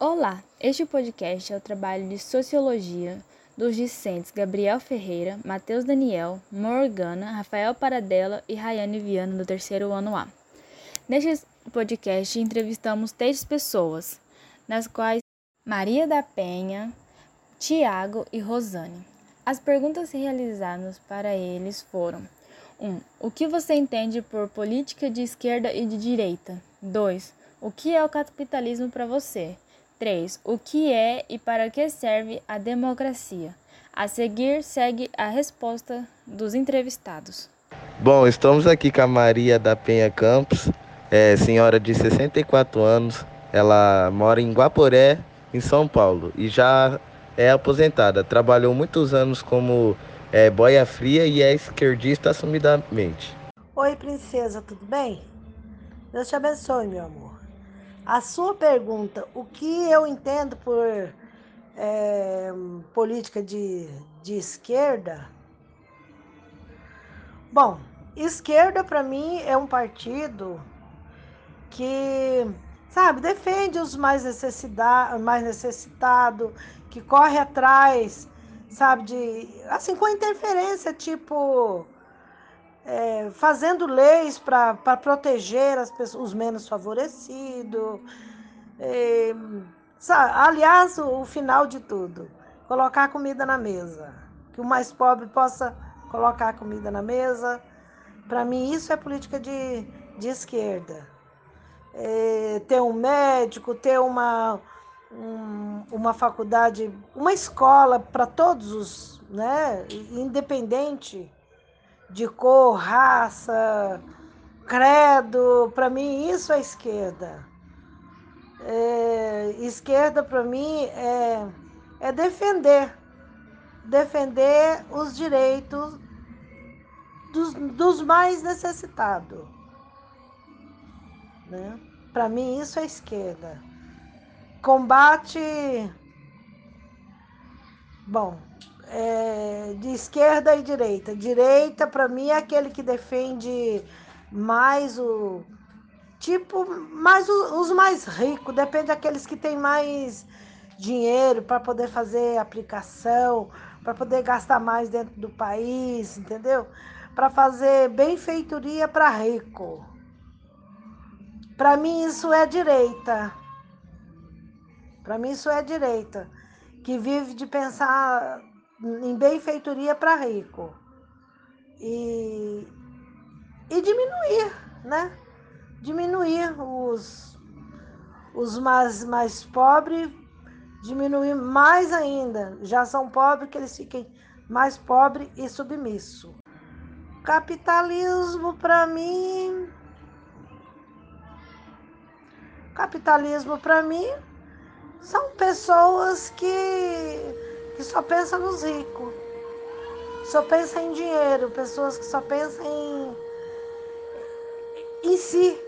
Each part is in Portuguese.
Olá, este podcast é o trabalho de Sociologia dos discentes Gabriel Ferreira, Matheus Daniel, Morgana, Rafael Paradella e Rayane Viana do terceiro ano A. Neste podcast entrevistamos três pessoas, nas quais Maria da Penha, Tiago e Rosane. As perguntas realizadas para eles foram: 1. Um, o que você entende por política de esquerda e de direita? 2. O que é o capitalismo para você? 3. O que é e para que serve a democracia? A seguir, segue a resposta dos entrevistados. Bom, estamos aqui com a Maria da Penha Campos, é, senhora de 64 anos. Ela mora em Guaporé, em São Paulo, e já é aposentada. Trabalhou muitos anos como é, boia fria e é esquerdista assumidamente. Oi, princesa, tudo bem? Deus te abençoe, meu amor. A sua pergunta, o que eu entendo por é, política de, de esquerda? Bom, esquerda para mim é um partido que, sabe, defende os mais, mais necessitados, que corre atrás, sabe, de. Assim, com interferência, tipo é, fazendo leis para proteger as pessoas, os menos favorecidos. É, aliás, o, o final de tudo, colocar comida na mesa. Que o mais pobre possa colocar comida na mesa. Para mim, isso é política de, de esquerda. É, ter um médico, ter uma, um, uma faculdade, uma escola para todos os, né, independente de cor, raça, credo, para mim isso é esquerda. É, esquerda para mim é, é defender, defender os direitos dos, dos mais necessitados. Né? Para mim isso é esquerda. Combate. Bom, é, de esquerda e direita. Direita, para mim, é aquele que defende mais o. Tipo, mais o, os mais ricos, depende daqueles que têm mais dinheiro para poder fazer aplicação, para poder gastar mais dentro do país, entendeu? Para fazer benfeitoria para rico. Para mim, isso é direita. Para mim, isso é direita. Que vive de pensar em benfeitoria para rico. E, e diminuir, né? Diminuir os, os mais, mais pobres, diminuir mais ainda. Já são pobres que eles fiquem mais pobres e submisso. Capitalismo para mim. Capitalismo para mim são pessoas que que só pensa nos ricos, só pensa em dinheiro, pessoas que só pensam em, em si,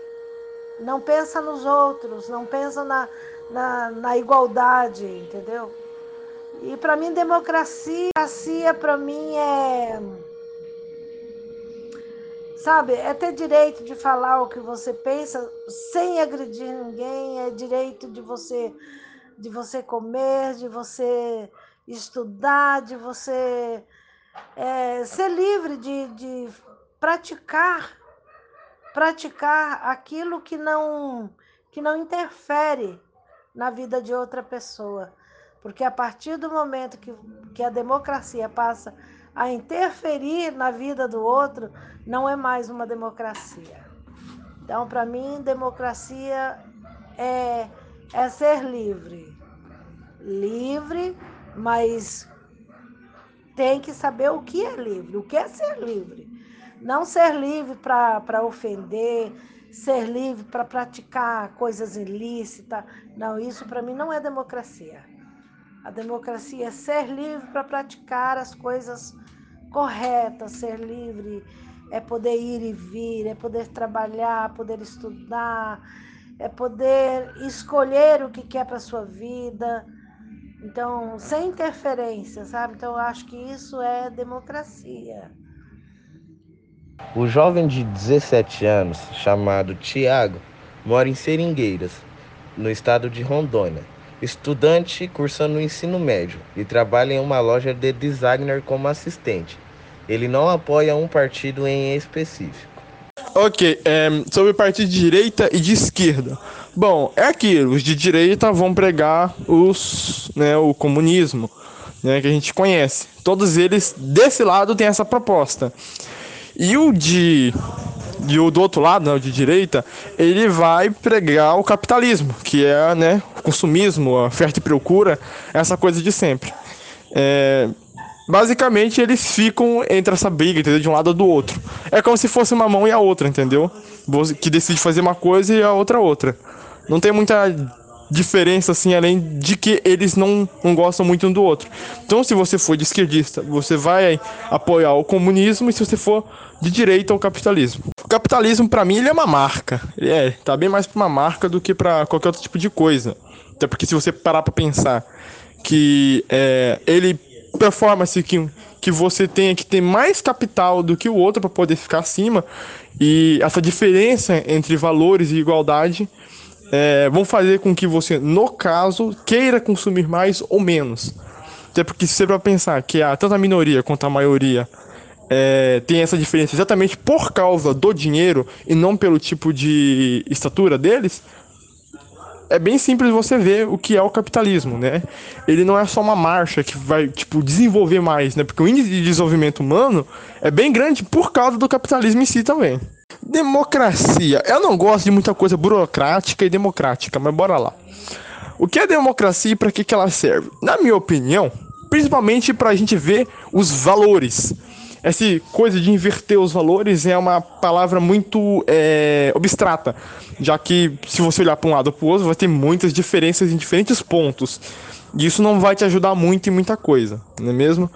não pensa nos outros, não pensa na, na, na igualdade, entendeu? E para mim democracia, democracia para mim é sabe, é ter direito de falar o que você pensa sem agredir ninguém, é direito de você de você comer, de você estudar, de você é, ser livre de, de praticar, praticar aquilo que não, que não interfere na vida de outra pessoa. Porque a partir do momento que, que a democracia passa a interferir na vida do outro, não é mais uma democracia. Então, para mim, democracia é, é ser livre. Livre mas tem que saber o que é livre, o que é ser livre. Não ser livre para ofender, ser livre para praticar coisas ilícitas. Não, isso para mim não é democracia. A democracia é ser livre para praticar as coisas corretas, ser livre é poder ir e vir, é poder trabalhar, poder estudar, é poder escolher o que quer para sua vida então, sem interferência, sabe? Então, eu acho que isso é democracia. O jovem de 17 anos, chamado Tiago, mora em Seringueiras, no estado de Rondônia. estudante cursando o ensino médio e trabalha em uma loja de designer como assistente. Ele não apoia um partido em específico. Ok, é, sobre partido de direita e de esquerda. Bom, é aquilo, os de direita vão pregar os, né, o comunismo, né, que a gente conhece. Todos eles, desse lado, têm essa proposta. E o de e o do outro lado, né, o de direita, ele vai pregar o capitalismo, que é né, o consumismo, a oferta e procura, essa coisa de sempre. É, basicamente, eles ficam entre essa briga, entendeu? De um lado ou do outro. É como se fosse uma mão e a outra, entendeu? Que decide fazer uma coisa e a outra outra. Não tem muita diferença assim, além de que eles não, não gostam muito um do outro. Então, se você for de esquerdista, você vai apoiar o comunismo, e se você for de direita, o capitalismo. O capitalismo, para mim, ele é uma marca. Ele é, tá bem mais para uma marca do que para qualquer outro tipo de coisa. Até porque se você parar para pensar que é, ele performance que que você tenha que ter mais capital do que o outro para poder ficar acima e essa diferença entre valores e igualdade é, vão fazer com que você, no caso, queira consumir mais ou menos. Até porque se você vai pensar que a, tanto a minoria quanto a maioria é, tem essa diferença exatamente por causa do dinheiro e não pelo tipo de estatura deles, é bem simples você ver o que é o capitalismo, né? Ele não é só uma marcha que vai, tipo, desenvolver mais, né? Porque o índice de desenvolvimento humano é bem grande por causa do capitalismo em si também. Democracia. Eu não gosto de muita coisa burocrática e democrática, mas bora lá. O que é democracia e para que, que ela serve? Na minha opinião, principalmente para a gente ver os valores. Essa coisa de inverter os valores é uma palavra muito é, abstrata, já que se você olhar para um lado ou para o outro, vai ter muitas diferenças em diferentes pontos. E isso não vai te ajudar muito em muita coisa, não é mesmo?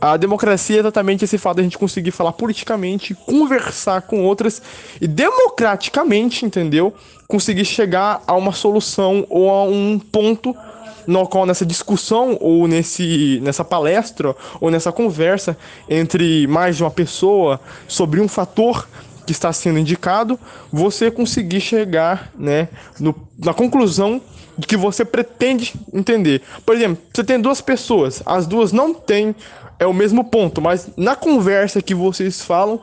A democracia é exatamente esse fato de a gente conseguir falar politicamente, conversar com outras e democraticamente, entendeu? Conseguir chegar a uma solução ou a um ponto no qual nessa discussão ou nesse, nessa palestra ou nessa conversa entre mais de uma pessoa sobre um fator que está sendo indicado, você conseguir chegar né, no, na conclusão que você pretende entender. Por exemplo, você tem duas pessoas, as duas não têm é o mesmo ponto, mas na conversa que vocês falam,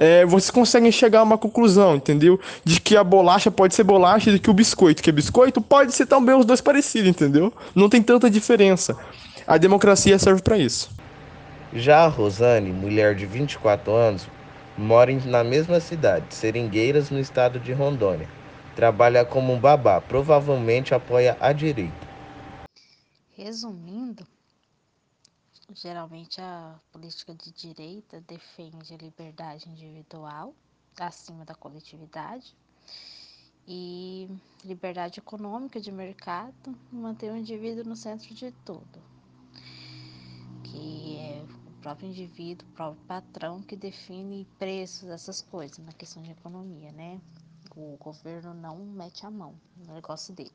é, vocês conseguem chegar a uma conclusão, entendeu? De que a bolacha pode ser bolacha e de que o biscoito, que é biscoito, pode ser também os dois parecidos, entendeu? Não tem tanta diferença. A democracia serve para isso. Já a Rosane, mulher de 24 anos, mora na mesma cidade, Seringueiras, no estado de Rondônia. Trabalha como um babá, provavelmente apoia a direita. Resumindo, geralmente a política de direita defende a liberdade individual acima da coletividade e liberdade econômica de mercado manter o indivíduo no centro de tudo, que é o próprio indivíduo, o próprio patrão que define preços, essas coisas na questão de economia, né? O governo não mete a mão no negócio dele.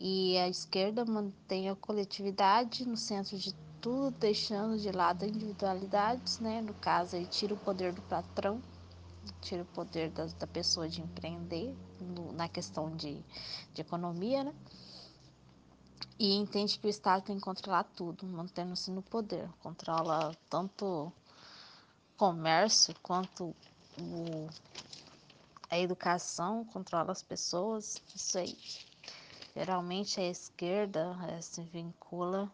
E a esquerda mantém a coletividade no centro de tudo, deixando de lado individualidades, né? No caso, ele tira o poder do patrão, tira o poder da, da pessoa de empreender no, na questão de, de economia, né? E entende que o Estado tem que controlar tudo, mantendo-se no poder. Controla tanto comércio quanto o a educação controla as pessoas, isso aí. Geralmente a esquerda é, se vincula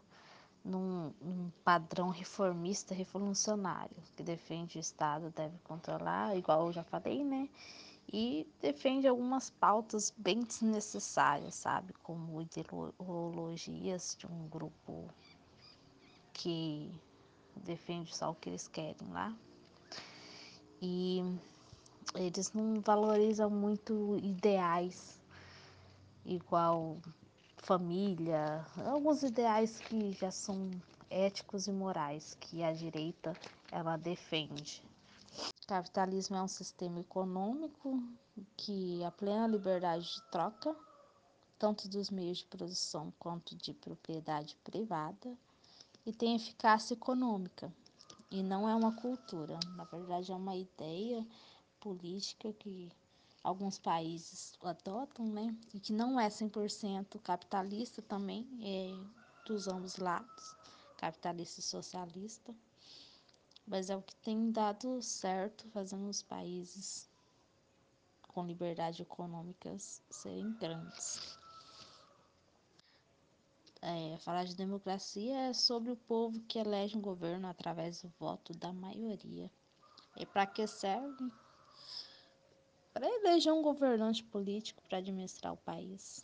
num, num, padrão reformista revolucionário, que defende o Estado deve controlar, igual eu já falei, né? E defende algumas pautas bem desnecessárias, sabe? Como ideologias de um grupo que defende só o que eles querem lá. E eles não valorizam muito ideais igual família, alguns ideais que já são éticos e morais que a direita ela defende. O capitalismo é um sistema econômico que a plena liberdade de troca, tanto dos meios de produção quanto de propriedade privada, e tem eficácia econômica. E não é uma cultura, na verdade é uma ideia política que alguns países adotam, né? E que não é 100% capitalista também, é dos ambos lados, capitalista e socialista. Mas é o que tem dado certo, fazendo os países com liberdade econômica serem grandes. É, falar de democracia é sobre o povo que elege um governo através do voto da maioria. E para que serve? Para eleger um governante político para administrar o país.